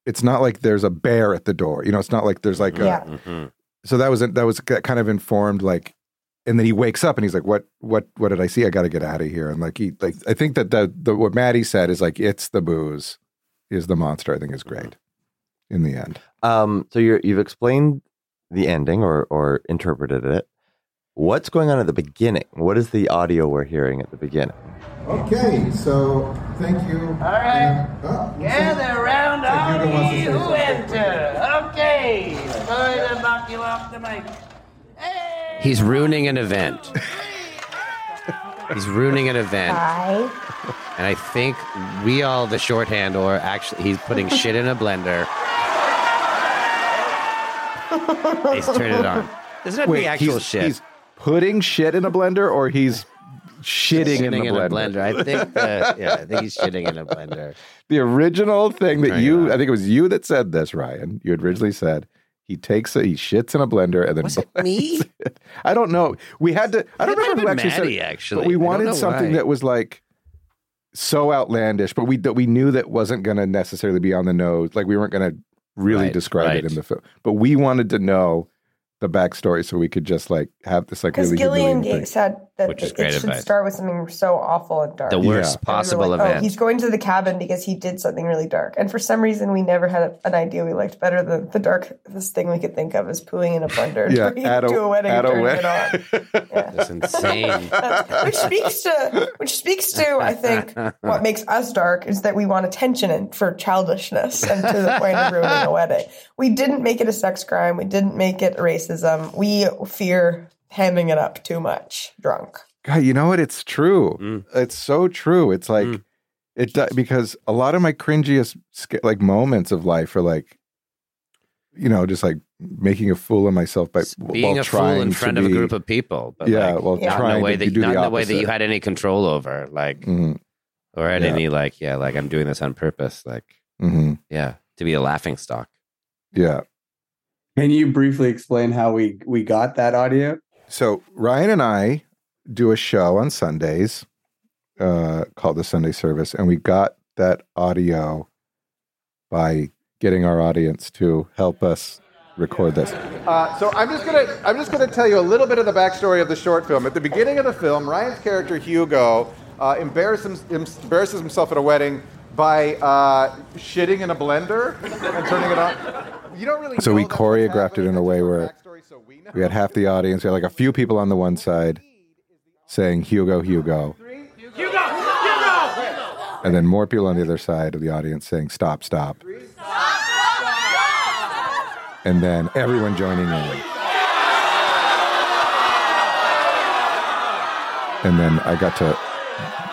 [SPEAKER 3] it's not like there's a bear at the door. You know, it's not like there's like
[SPEAKER 7] Yeah.
[SPEAKER 3] a,
[SPEAKER 5] Mm-hmm.
[SPEAKER 3] so that was that was kind of informed like and then he wakes up and he's like what what what did i see i got to get out of here and like he like i think that the, the what maddy said is like it's the booze is the monster i think is great in the end
[SPEAKER 4] Um, so you're, you've explained the ending or or interpreted it. What's going on at the beginning? What is the audio we're hearing at the beginning?
[SPEAKER 3] okay so thank you
[SPEAKER 13] All right.
[SPEAKER 3] Uh, oh,
[SPEAKER 13] Gather around all
[SPEAKER 3] Hugo wants to
[SPEAKER 13] ye who
[SPEAKER 3] something.
[SPEAKER 13] enter. Okay. Sorry to knock you off the mic.
[SPEAKER 5] He's ruining an event. He's ruining an event.
[SPEAKER 7] Hi.
[SPEAKER 5] And I think we all the shorthand, or actually, he's putting shit in a blender. He's turned it on. Doesn't that be actual
[SPEAKER 3] he's,
[SPEAKER 5] shit?
[SPEAKER 3] he's putting shit in a blender or he's shitting, in, the blender.
[SPEAKER 5] I think. Uh, yeah, I think he's shitting in a blender.
[SPEAKER 3] the original thing that you i think it was you that said this ryan you had originally said he takes it he shits in a blender and then
[SPEAKER 5] Was it me?
[SPEAKER 3] I don't know. We had to. I don't
[SPEAKER 5] It
[SPEAKER 3] remember who
[SPEAKER 5] have been
[SPEAKER 3] actually said
[SPEAKER 5] Maddy,
[SPEAKER 3] it,
[SPEAKER 5] actually.
[SPEAKER 3] but we wanted something
[SPEAKER 5] why.
[SPEAKER 3] that was like so outlandish, but we that we knew that wasn't going to necessarily be on the nose. Like we weren't going to really
[SPEAKER 5] Right,
[SPEAKER 3] describe
[SPEAKER 5] right.
[SPEAKER 3] it in the film, but we wanted to know the backstory so we could just like have this like really
[SPEAKER 12] Gillian
[SPEAKER 3] humiliating thing.
[SPEAKER 12] Gate said that
[SPEAKER 5] Which is
[SPEAKER 12] it,
[SPEAKER 5] great
[SPEAKER 12] it should
[SPEAKER 5] advice.
[SPEAKER 12] start with something so awful and dark.
[SPEAKER 5] The worst
[SPEAKER 3] Yeah.
[SPEAKER 5] possible
[SPEAKER 12] And we like, oh,
[SPEAKER 5] event.
[SPEAKER 12] Oh, he's going to the cabin because he did something really dark. And for some reason, we never had an idea we liked better than the darkest thing we could think of is pooing in a blender
[SPEAKER 3] Yeah,
[SPEAKER 12] to,
[SPEAKER 3] at a-
[SPEAKER 12] to a wedding
[SPEAKER 3] at a
[SPEAKER 12] turning
[SPEAKER 3] wed-
[SPEAKER 12] it on.
[SPEAKER 5] That's insane.
[SPEAKER 12] which speaks to which speaks to I think what makes us dark is that we want attention and for childishness and to the point of ruining a wedding. We didn't make it a sex crime. We didn't make it racism. We fear hamming it up too much drunk.
[SPEAKER 3] God, you know what? It's true.
[SPEAKER 5] Mm.
[SPEAKER 3] It's so true. It's like it do- because a lot of my cringiest like moments of life are like, you know, just like making a fool of myself by
[SPEAKER 5] Being
[SPEAKER 3] while
[SPEAKER 5] a fool
[SPEAKER 3] trying
[SPEAKER 5] in
[SPEAKER 3] to
[SPEAKER 5] front of a group of people. But
[SPEAKER 3] Yeah,
[SPEAKER 5] like,
[SPEAKER 3] well,
[SPEAKER 5] not in
[SPEAKER 3] trying
[SPEAKER 5] a way
[SPEAKER 3] to
[SPEAKER 5] that
[SPEAKER 3] do
[SPEAKER 5] not
[SPEAKER 3] the
[SPEAKER 5] in a way that you had any control over, like,
[SPEAKER 3] Mhm.
[SPEAKER 5] or had
[SPEAKER 3] Yeah.
[SPEAKER 5] any like, yeah, like I'm doing this on purpose, like,
[SPEAKER 3] Mhm.
[SPEAKER 5] yeah, to be a laughing stock.
[SPEAKER 3] Yeah.
[SPEAKER 6] Can you briefly explain how we we got that audio?
[SPEAKER 3] So Ryan and I do a show on Sundays uh, called the Sunday Service, and we got that audio by getting our audience to help us record this. Uh, so I'm just gonna I'm just gonna tell you a little bit of the backstory of the short film. At the beginning of the film, Ryan's character Hugo uh, embarrasses, embarrasses himself at a wedding by uh, shitting in a blender and turning it on. You don't really. So we choreographed it in a way where we had half the audience, we had like a few people on the one side saying Hugo, Hugo,
[SPEAKER 13] Hugo! Hugo!
[SPEAKER 3] and then more people on the other side of the audience saying stop, stop, and then everyone joining in. And then I got to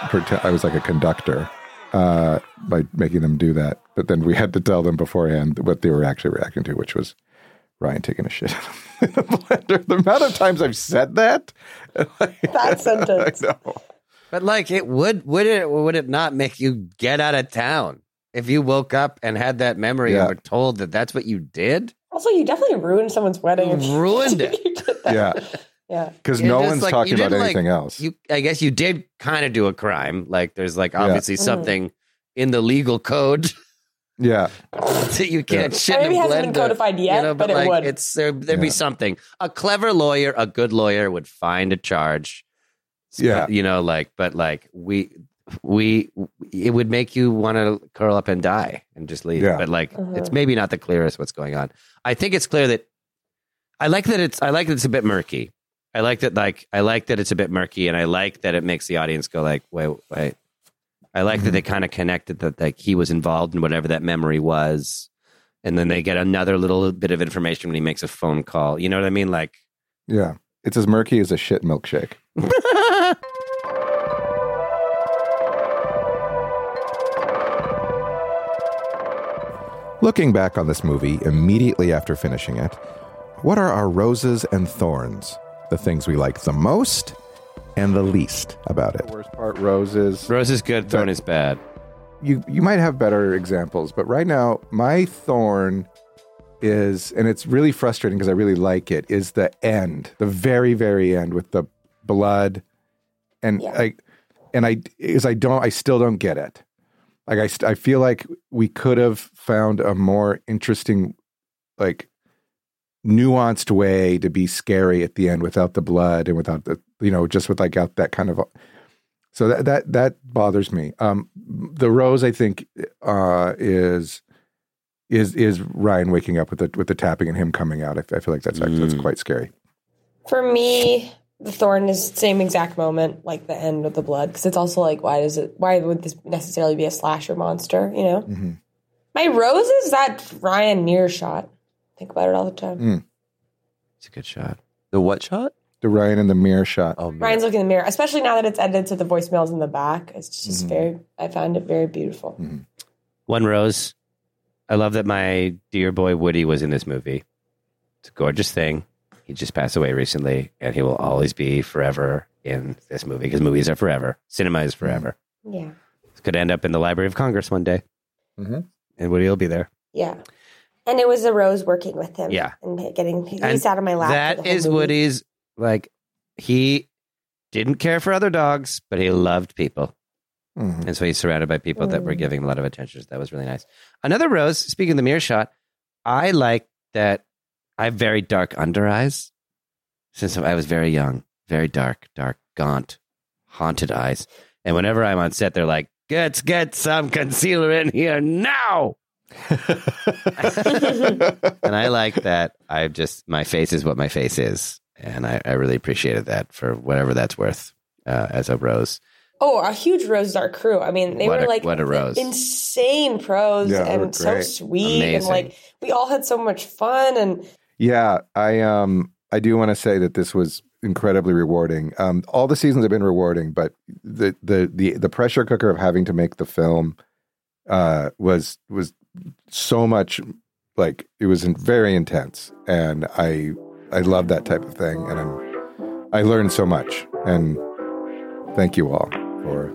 [SPEAKER 3] pretend I was like a conductor uh, by making them do that. But then we had to tell them beforehand what they were actually reacting to, which was Ryan taking a shit in a blender. The amount of times I've said that.
[SPEAKER 12] That sentence.
[SPEAKER 3] I know.
[SPEAKER 5] But like, it would would it would it not make you get out of town if you woke up and had that memory
[SPEAKER 3] Yeah.
[SPEAKER 5] and were told that that's what you did?
[SPEAKER 7] Also, you definitely ruined someone's wedding. you-
[SPEAKER 5] Ruined it.
[SPEAKER 7] you.
[SPEAKER 3] Yeah.
[SPEAKER 7] Yeah.
[SPEAKER 3] Because no one's
[SPEAKER 5] like-
[SPEAKER 3] talking about
[SPEAKER 5] did, like-
[SPEAKER 3] anything else.
[SPEAKER 5] You, I guess you did kind of do a crime. Like, there's like obviously
[SPEAKER 7] Mhm.
[SPEAKER 5] something in the legal code
[SPEAKER 3] yeah.
[SPEAKER 5] that you can't
[SPEAKER 3] Yeah.
[SPEAKER 5] shit
[SPEAKER 7] Maybe it hasn't been codified yet,
[SPEAKER 5] you know,
[SPEAKER 7] but
[SPEAKER 5] but,
[SPEAKER 7] it
[SPEAKER 5] like
[SPEAKER 7] would.
[SPEAKER 5] it's there. There'd be something. A clever lawyer, a good lawyer, would find a charge.
[SPEAKER 3] Yeah.
[SPEAKER 5] you know, like, but like we, we, it would make you want to curl up and die and just leave.
[SPEAKER 3] Yeah.
[SPEAKER 5] But like,
[SPEAKER 7] Mhm.
[SPEAKER 5] it's maybe not the clearest what's going on. I think it's clear that I like that it's. I like that it's a bit murky. I like that. Like, I like that it's a bit murky, and I like that it makes the audience go like, wait, wait. I like that mm-hmm. they kind of connected that like he was involved in whatever that memory was, and then they get another little bit of information when he makes a phone call. You know what I mean? Like,
[SPEAKER 3] Yeah. It's as murky as a shit milkshake. Looking back on this movie immediately after finishing it, what are our roses and thorns? The things we like the most and the least about it. worst part, roses.
[SPEAKER 5] Rose is good, thorn is bad.
[SPEAKER 3] You you might have better examples, but right now my thorn is, and it's really frustrating because I really like it, is the end, the very very end with the blood, and I and I is I don't I still don't get it. Like I st- I feel like we could have found a more interesting, like nuanced way to be scary at the end without the blood and without the you know just with like out that kind of so that that that bothers me um the rose i think uh is is is ryan waking up with the with the tapping and him coming out i, I feel like that's actually that's quite scary
[SPEAKER 7] For me, the thorn is the same exact moment, like the end of the blood, because it's also like, why does it? Why would this necessarily be a slasher monster? You know,
[SPEAKER 3] Mm-hmm.
[SPEAKER 7] my rose is that Ryan mirror shot. Think about it all the time.
[SPEAKER 3] Mm.
[SPEAKER 5] It's a good shot.
[SPEAKER 4] The what shot?
[SPEAKER 3] The Ryan in the mirror shot.
[SPEAKER 4] Oh,
[SPEAKER 7] Ryan's looking in the mirror, especially now that it's edited to the voicemails in the back. It's just
[SPEAKER 3] Mm-hmm.
[SPEAKER 7] very. I found it very beautiful.
[SPEAKER 5] One Rose. I love that my dear boy Woody was in this movie. It's a gorgeous thing. He just passed away recently, and he will always be forever in this movie because movies are forever. Cinema is forever.
[SPEAKER 7] Yeah,
[SPEAKER 5] This could end up in the Library of Congress one day,
[SPEAKER 3] mm-hmm.
[SPEAKER 5] and Woody will be there.
[SPEAKER 7] yeah. And it was a rose working with him.
[SPEAKER 5] Yeah.
[SPEAKER 7] and getting he
[SPEAKER 5] And
[SPEAKER 7] sat on my lap.
[SPEAKER 5] That
[SPEAKER 7] is That
[SPEAKER 5] the
[SPEAKER 7] movie.
[SPEAKER 5] Woody's like he didn't care for other dogs, but he loved people.
[SPEAKER 3] Mm-hmm.
[SPEAKER 5] And so he's surrounded by people that were
[SPEAKER 7] Mm.
[SPEAKER 5] giving him a lot of attention. So that was really nice. Another rose, speaking of the mirror shot, I like that I have very dark under eyes since I was very young, very dark, dark, gaunt, haunted eyes. And whenever I'm on set, they're like, let's get some concealer in here now. and I like that. I just, my face is what my face is. And I, I really appreciated that for whatever that's worth uh, as a rose.
[SPEAKER 7] Oh, a huge rose art crew. I mean, they
[SPEAKER 5] What
[SPEAKER 7] were
[SPEAKER 5] a-
[SPEAKER 7] like
[SPEAKER 5] what a rose.
[SPEAKER 7] insane pros
[SPEAKER 3] Yeah,
[SPEAKER 7] and so
[SPEAKER 3] great.
[SPEAKER 7] sweet, and like we all had so much fun. And
[SPEAKER 3] Yeah, I um I do want to say that this was incredibly rewarding. Um, all the seasons have been rewarding, but the the the the pressure cooker of having to make the film uh, was was so much like it was very intense, and I I love that type of thing, and I'm I learned so much, and thank you all for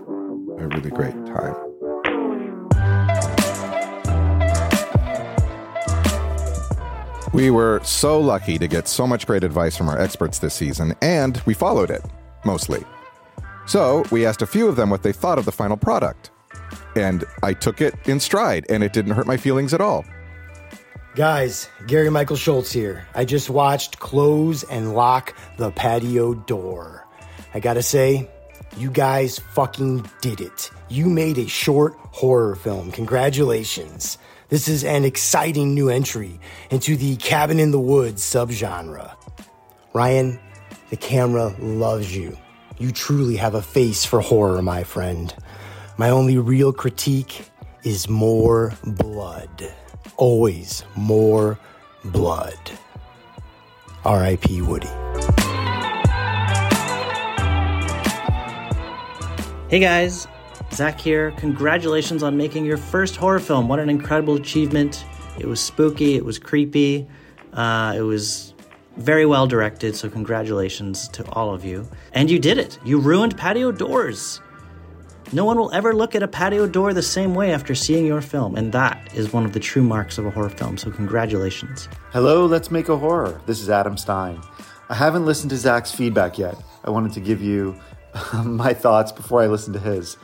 [SPEAKER 3] a really great time. We were so lucky to get so much great advice from our experts this season, and we followed it, mostly. So we asked a few of them what they thought of the final product. And I took it in stride, and it didn't hurt my feelings at all.
[SPEAKER 14] Guys, Gary Michael Schultz here. I just watched Close and Lock the Patio Door. I gotta say, you guys fucking did it. You made a short horror film. Congratulations. This is an exciting new entry into the cabin in the woods subgenre. Ryan, the camera loves you. You truly have a face for horror, my friend. My only real critique is more blood. Always more blood. R.I.P. Woody.
[SPEAKER 15] Hey guys, Zach here. Congratulations on making your first horror film. What an incredible achievement. It was spooky, it was creepy, uh, it was very well directed, so congratulations to all of you. And you did it. You ruined patio doors. No one will ever look at a patio door the same way after seeing your film, and that is one of the true marks of a horror film, so congratulations.
[SPEAKER 16] Hello, let's make a horror. This is Adam Stein. I haven't listened to Zach's feedback yet. I wanted to give you my thoughts before I listen to his.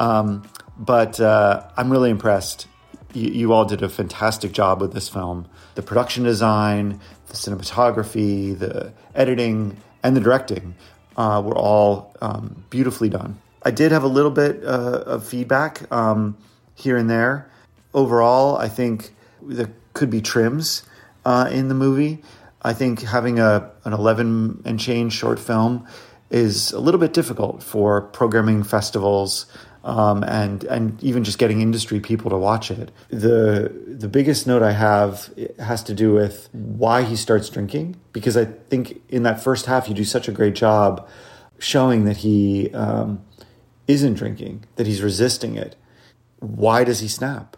[SPEAKER 16] Um, but uh, I'm really impressed. You, you all did a fantastic job with this film. The production design, the cinematography, the editing, and the directing uh, were all um, beautifully done. I did have a little bit uh, of feedback um, here and there. Overall, I think there could be trims uh, in the movie. I think having a an 11 and change short film is a little bit difficult for programming festivals um, and and even just getting industry people to watch it. The the biggest note I have has to do with why he starts drinking because I think in that first half you do such a great job showing that he um, isn't drinking, that he's resisting it. Why does he snap?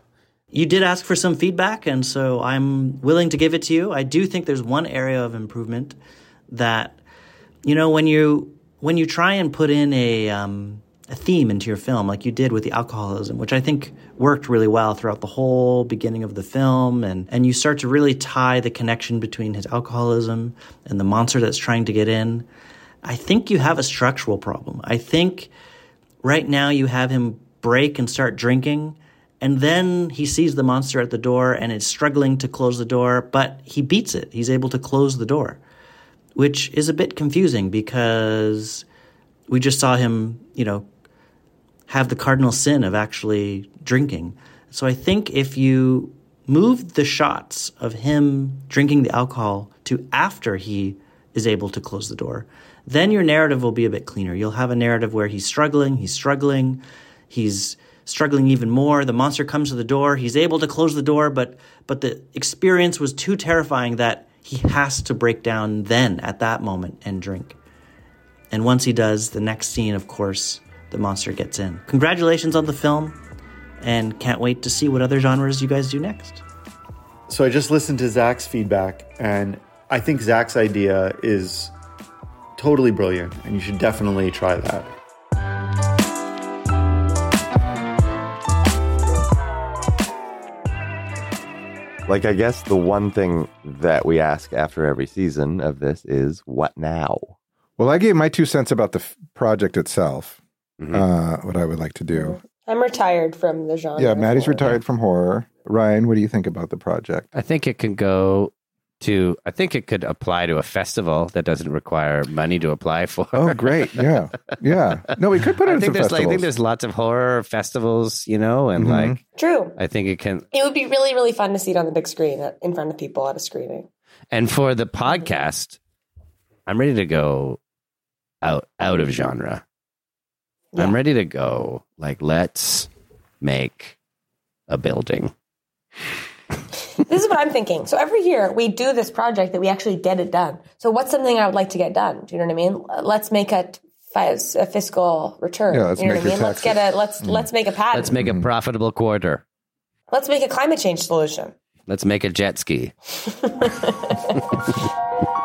[SPEAKER 15] You did ask for some feedback, and so I'm willing to give it to you. I do think there's one area of improvement that, you know, when you when you try and put in a um, a theme into your film, like you did with the alcoholism, which I think worked really well throughout the whole beginning of the film, and and you start to really tie the connection between his alcoholism and the monster that's trying to get in. I think you have a structural problem. I think right now you have him break and start drinking and then he sees the monster at the door and is struggling to close the door, but he beats it. He's able to close the door, which is a bit confusing because we just saw him, you know, have the cardinal sin of actually drinking. So I think if you move the shots of him drinking the alcohol to after he is able to close the door, then your narrative will be a bit cleaner. You'll have a narrative where he's struggling, he's struggling, he's struggling even more. The monster comes to the door. He's able to close the door, but but the experience was too terrifying that he has to break down then at that moment and drink. And once he does, the next scene, of course, the monster gets in. Congratulations on the film, and can't wait to see what other genres you guys do next.
[SPEAKER 16] So I just listened to Zach's feedback, and I think Zach's idea is totally brilliant, and you should definitely try that.
[SPEAKER 4] Like, I guess the one thing that we ask after every season of this is what now?
[SPEAKER 3] Well, I gave my two cents about the f- project itself,
[SPEAKER 4] Mhm.
[SPEAKER 3] uh, what I would like to do.
[SPEAKER 7] I'm retired from the genre.
[SPEAKER 3] Yeah,
[SPEAKER 7] Maddy's
[SPEAKER 3] retired from horror. Ryan, what do you think about the project?
[SPEAKER 5] I think it can go to. I think it could apply to a festival that doesn't require money to apply for.
[SPEAKER 3] Oh, great! Yeah, yeah. No, we could put it
[SPEAKER 5] I think
[SPEAKER 3] some
[SPEAKER 5] there's like I think there's lots of horror festivals, you know, and
[SPEAKER 3] Mhm.
[SPEAKER 5] like
[SPEAKER 7] True.
[SPEAKER 5] I think it can.
[SPEAKER 7] It would be really, really fun to see it on the big screen in front of people at a screening.
[SPEAKER 5] And for the podcast, I'm ready to go out out of genre. I'm ready to go. Like, let's make a building.
[SPEAKER 7] This is what I'm thinking. So every year we do this project that we actually get it done. So what's something I would like to get done? Do you know what I mean? Let's make a, a fiscal return.
[SPEAKER 5] Yeah, let's
[SPEAKER 7] you know
[SPEAKER 5] make
[SPEAKER 7] what I
[SPEAKER 5] your
[SPEAKER 7] mean? Let's get a let's
[SPEAKER 5] Mm.
[SPEAKER 7] let's make a patent.
[SPEAKER 5] Let's make a profitable quarter.
[SPEAKER 7] let's make a climate change solution.
[SPEAKER 5] Let's make a jet ski.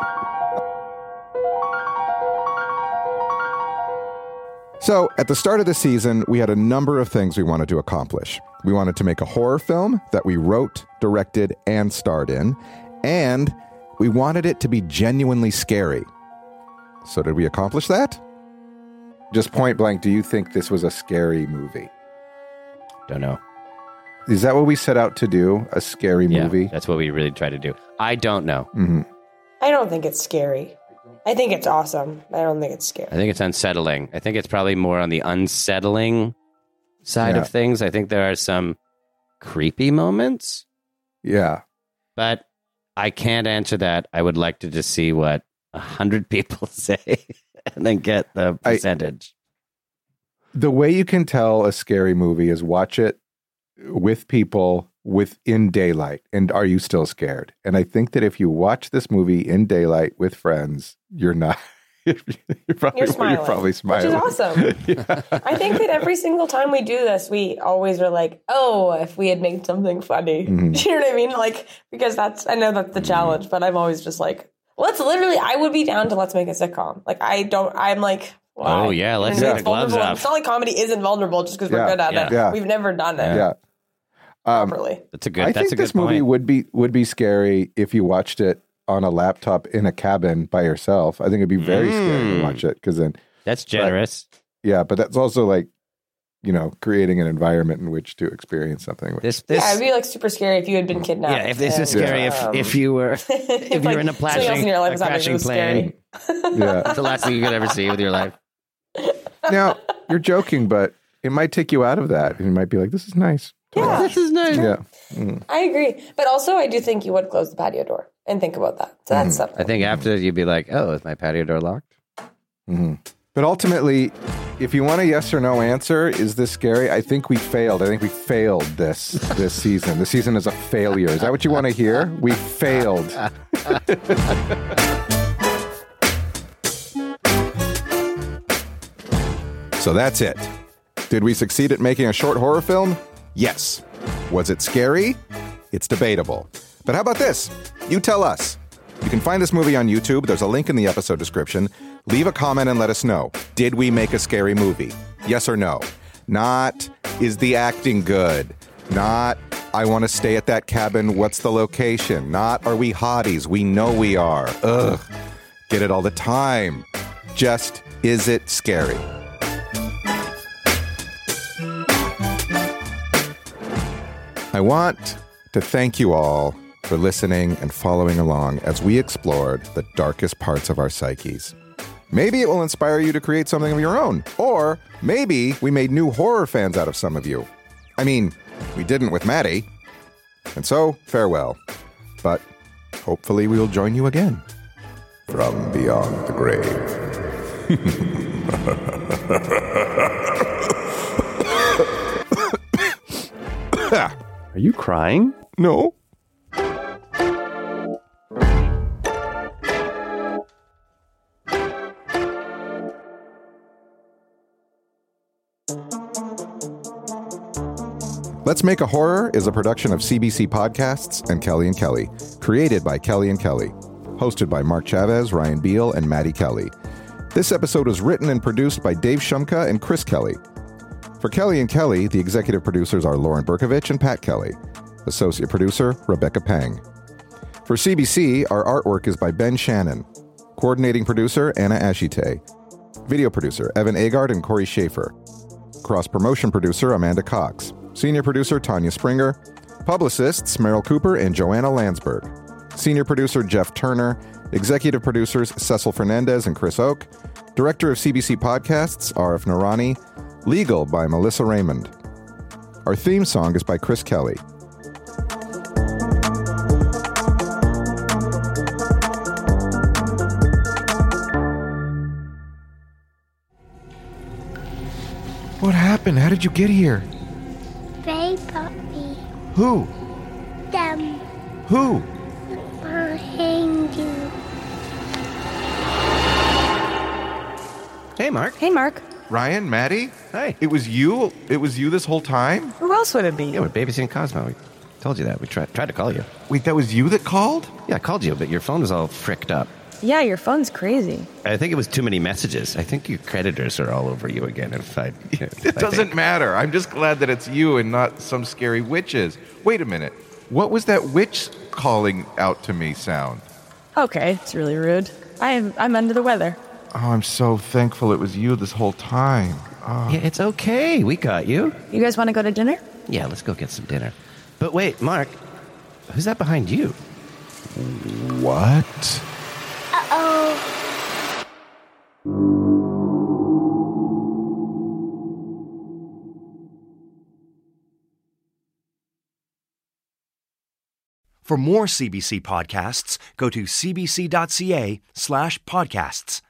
[SPEAKER 3] So, at the start of the season, we had a number of things we wanted to accomplish. We wanted to make a horror film that we wrote, directed, and starred in, and we wanted it to be genuinely scary. So, did we accomplish that? Just point blank, do you think this was a scary movie?
[SPEAKER 5] Don't know.
[SPEAKER 3] Is that what we set out to do? A scary
[SPEAKER 5] Yeah,
[SPEAKER 3] movie?
[SPEAKER 5] that's what we really try to do. I don't know.
[SPEAKER 3] hmm
[SPEAKER 7] I don't think it's scary. I think it's awesome. I don't think it's scary.
[SPEAKER 5] I think it's unsettling. I think it's probably more on the unsettling side
[SPEAKER 3] Yeah.
[SPEAKER 5] of things. I think there are some creepy moments,
[SPEAKER 3] Yeah.
[SPEAKER 5] but I can't answer that. I would like to just see what a hundred people say and then get the percentage.
[SPEAKER 3] The way you can tell a scary movie is watch it with people within daylight. And are you still scared? And I think that if you watch this movie in daylight with friends, you're not. You're probably,
[SPEAKER 7] You're smiling,
[SPEAKER 3] probably smiling.
[SPEAKER 7] which is awesome. I think that every single time we do this, we always are like, "Oh, if we had made something funny,"
[SPEAKER 3] Mhm.
[SPEAKER 7] you know what I mean? Like because that's I know that's the challenge, but I'm always just like, "Let's literally." I would be down to let's make a sitcom. Like I don't. I'm like. why?
[SPEAKER 5] Oh, yeah, let's
[SPEAKER 7] what I mean? It's
[SPEAKER 5] the gloves
[SPEAKER 7] vulnerable.
[SPEAKER 5] off.
[SPEAKER 7] It's not like comedy isn't vulnerable just because
[SPEAKER 3] Yeah,
[SPEAKER 7] we're good at
[SPEAKER 3] yeah.
[SPEAKER 7] it.
[SPEAKER 3] Yeah.
[SPEAKER 7] We've never done it.
[SPEAKER 3] Yeah. Um,
[SPEAKER 7] properly.
[SPEAKER 5] That's a good.
[SPEAKER 3] I
[SPEAKER 5] that's
[SPEAKER 3] think
[SPEAKER 5] a good
[SPEAKER 3] this movie
[SPEAKER 5] point.
[SPEAKER 3] would be would be scary if you watched it on a laptop in a cabin by yourself. I think it'd be very scary to
[SPEAKER 5] Mm.
[SPEAKER 3] watch it because then
[SPEAKER 5] That's generous.
[SPEAKER 3] yeah, but that's also like you know creating an environment in which to experience something. Which,
[SPEAKER 5] This
[SPEAKER 7] yeah, it'd be like super scary if you had been kidnapped.
[SPEAKER 5] yeah, if this is
[SPEAKER 7] and,
[SPEAKER 5] scary, if
[SPEAKER 7] um,
[SPEAKER 5] if you were if you
[SPEAKER 7] like
[SPEAKER 5] were in a
[SPEAKER 7] something else
[SPEAKER 5] crashing,
[SPEAKER 7] in your life
[SPEAKER 5] a
[SPEAKER 7] is happening,
[SPEAKER 5] crashing plane,
[SPEAKER 3] yeah.
[SPEAKER 5] that's the last thing you could ever see with your life.
[SPEAKER 3] now you're joking, but it might take you out of that, and you might be like, "This is nice."
[SPEAKER 7] Yeah,
[SPEAKER 5] this is nice.
[SPEAKER 3] Yeah. Mm.
[SPEAKER 7] I agree, but also I do think you would close the patio door and think about that. So
[SPEAKER 3] Mm-hmm.
[SPEAKER 7] that's something.
[SPEAKER 5] I think after you'd be like, "Oh, is my patio door locked?"
[SPEAKER 3] hmm But ultimately, if you want a yes or no answer, is this scary? I think we failed. I think we failed this this season. The season is a failure. Is that what you want to hear? We failed. so that's it. Did we succeed at making a short horror film? Yes. Was it scary? It's debatable. But how about this? You tell us. You can find this movie on YouTube. There's a link in the episode description. Leave a comment and let us know. Did we make a scary movie? Yes or no? Not, is the acting good? Not, I want to stay at that cabin. What's the location? Not, are we hotties? We know we are. Ugh. Get it all the time. Just, is it scary? I want to thank you all for listening and following along as we explored the darkest parts of our psyches. Maybe it will inspire you to create something of your own, or maybe we made new horror fans out of some of you. I mean, we didn't with Maddy. And so, farewell. But hopefully, we'll join you again from beyond the grave.
[SPEAKER 4] Are you crying?
[SPEAKER 3] No. Let's Make a Horror is a production of CBC Podcasts and Kelly and Kelly, created by Kelly and Kelly, hosted by Mark Chavez, Ryan Beil, and Maddy Kelly. This episode was written and produced by Dave Shumka and Chris Kelly. For Kelly and Kelly, the executive producers are Lauren Berkovich and Pat Kelly. Associate producer, Rebecca Pang. For CBC, our artwork is by Ben Shannon. Coordinating producer, Anna Ashite. Video producer, Evan Agard and Corey Schaefer. Cross promotion producer, Amanda Cox. Senior producer, Tanya Springer. Publicists, Meryl Cooper and Joanna Landsberg. Senior producer, Jeff Turner. Executive producers, Cecil Fernandez and Chris Oke. Director of CBC Podcasts, Arif Noorani. Legal by Melissa Raymond. Our theme song is by Chris Kelly. What happened? How did you get here?
[SPEAKER 17] They bought me.
[SPEAKER 3] Who?
[SPEAKER 17] Them
[SPEAKER 3] Who?
[SPEAKER 17] behind you.
[SPEAKER 5] Hey, Mark.
[SPEAKER 18] Hey, Mark.
[SPEAKER 3] Ryan, Maddy?
[SPEAKER 5] Hey.
[SPEAKER 3] It was you? It was you this whole time?
[SPEAKER 18] Who else would it be?
[SPEAKER 5] Yeah, we're babysitting Cosmo. We told you that. We tried, tried to call you.
[SPEAKER 3] Wait, that was you that called?
[SPEAKER 5] Yeah, I called you, but your phone was all fricked up.
[SPEAKER 18] Yeah, your phone's crazy.
[SPEAKER 5] I think it was too many messages. I think your creditors are all over you again. If I,
[SPEAKER 3] It doesn't matter. I'm just glad that it's you and not some scary witches. Wait a minute. What was that witch calling out to me sound?
[SPEAKER 18] Okay, it's really rude. I'm I'm under the weather.
[SPEAKER 3] Oh, I'm so thankful it was you this whole time. Oh.
[SPEAKER 5] Yeah, it's okay. We got you.
[SPEAKER 18] You guys want to go to dinner?
[SPEAKER 5] Yeah, let's go get some dinner. But wait, Mark, who's that behind you?
[SPEAKER 3] What?
[SPEAKER 17] Uh oh.
[SPEAKER 2] For more CBC podcasts, go to cbc.ca slash podcasts.